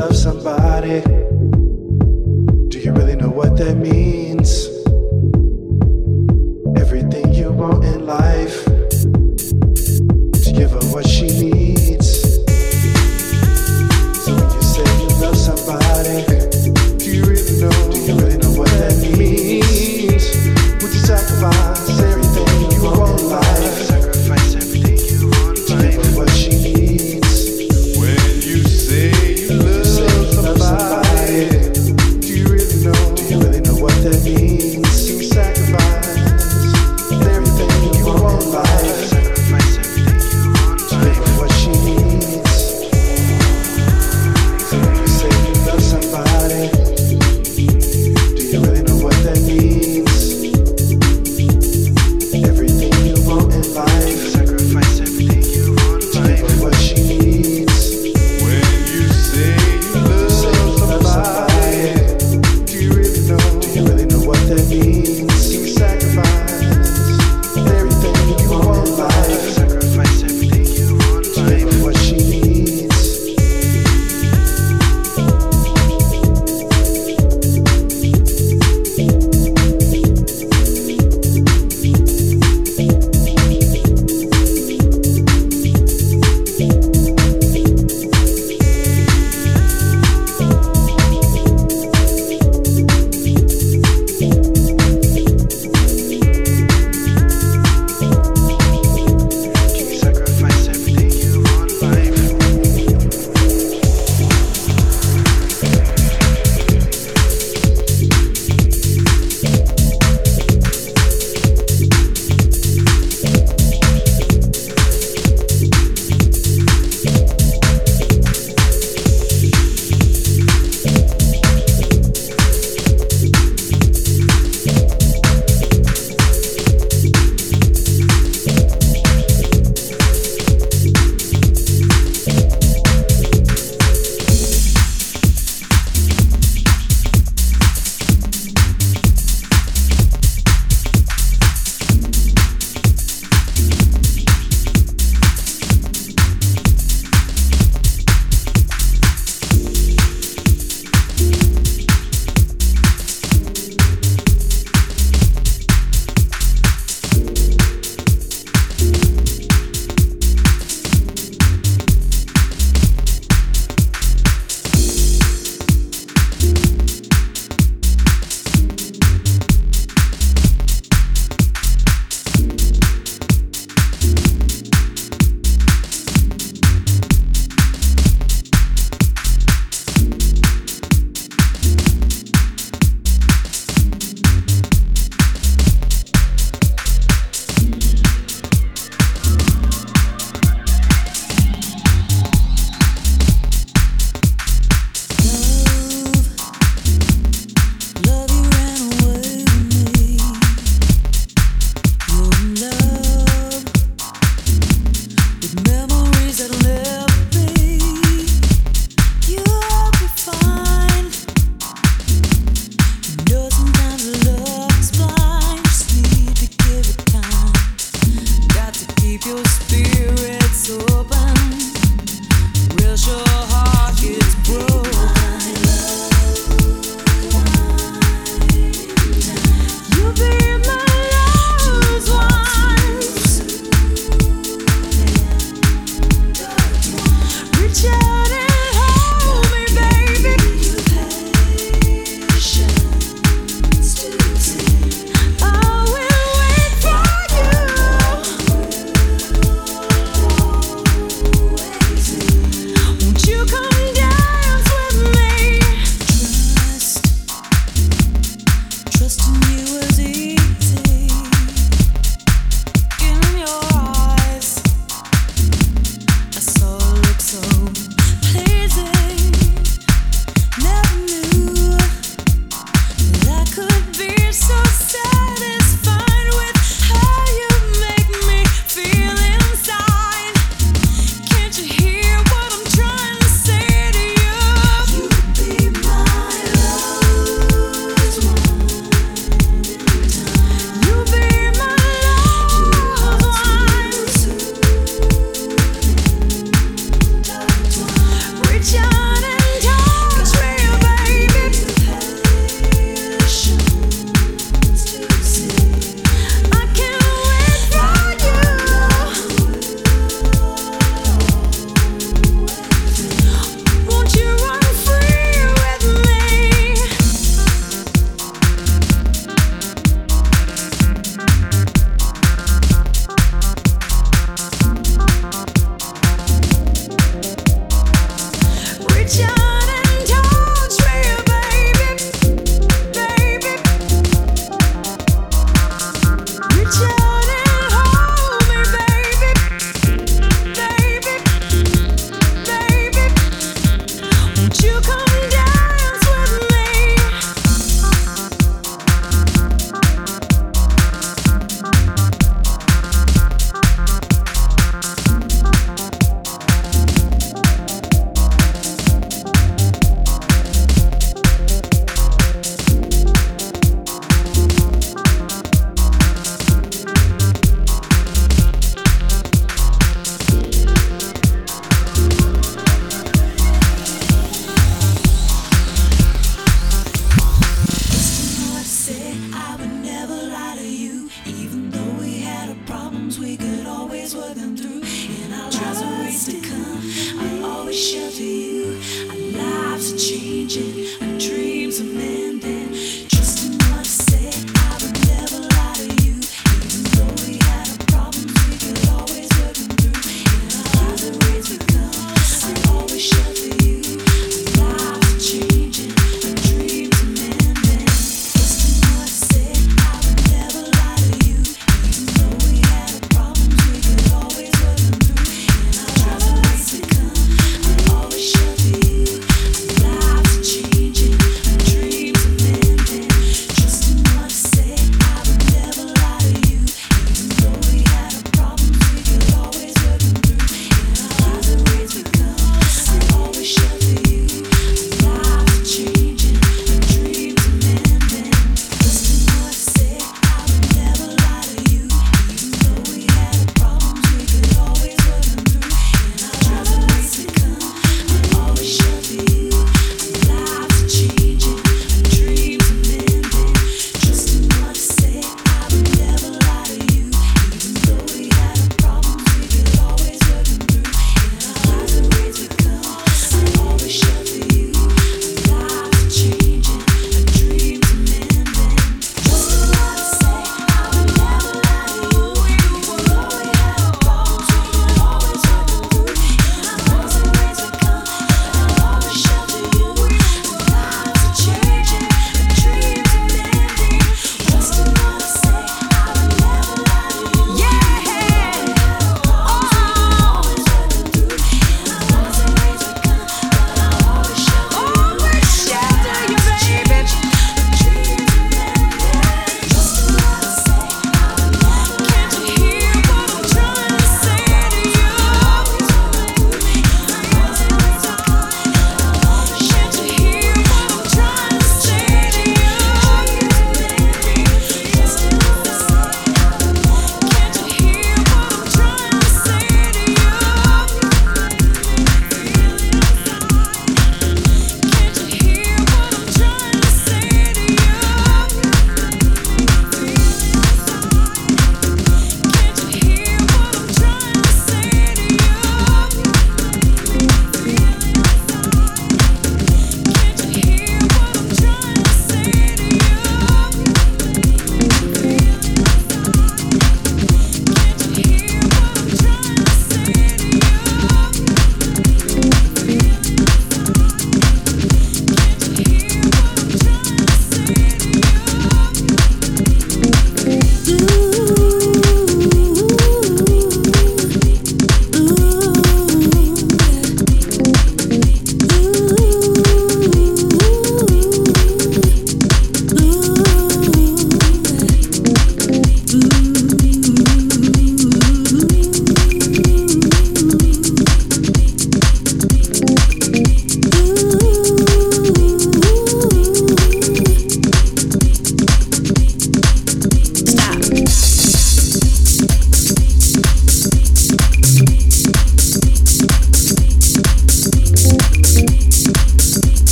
Love somebody, do you really know what that means?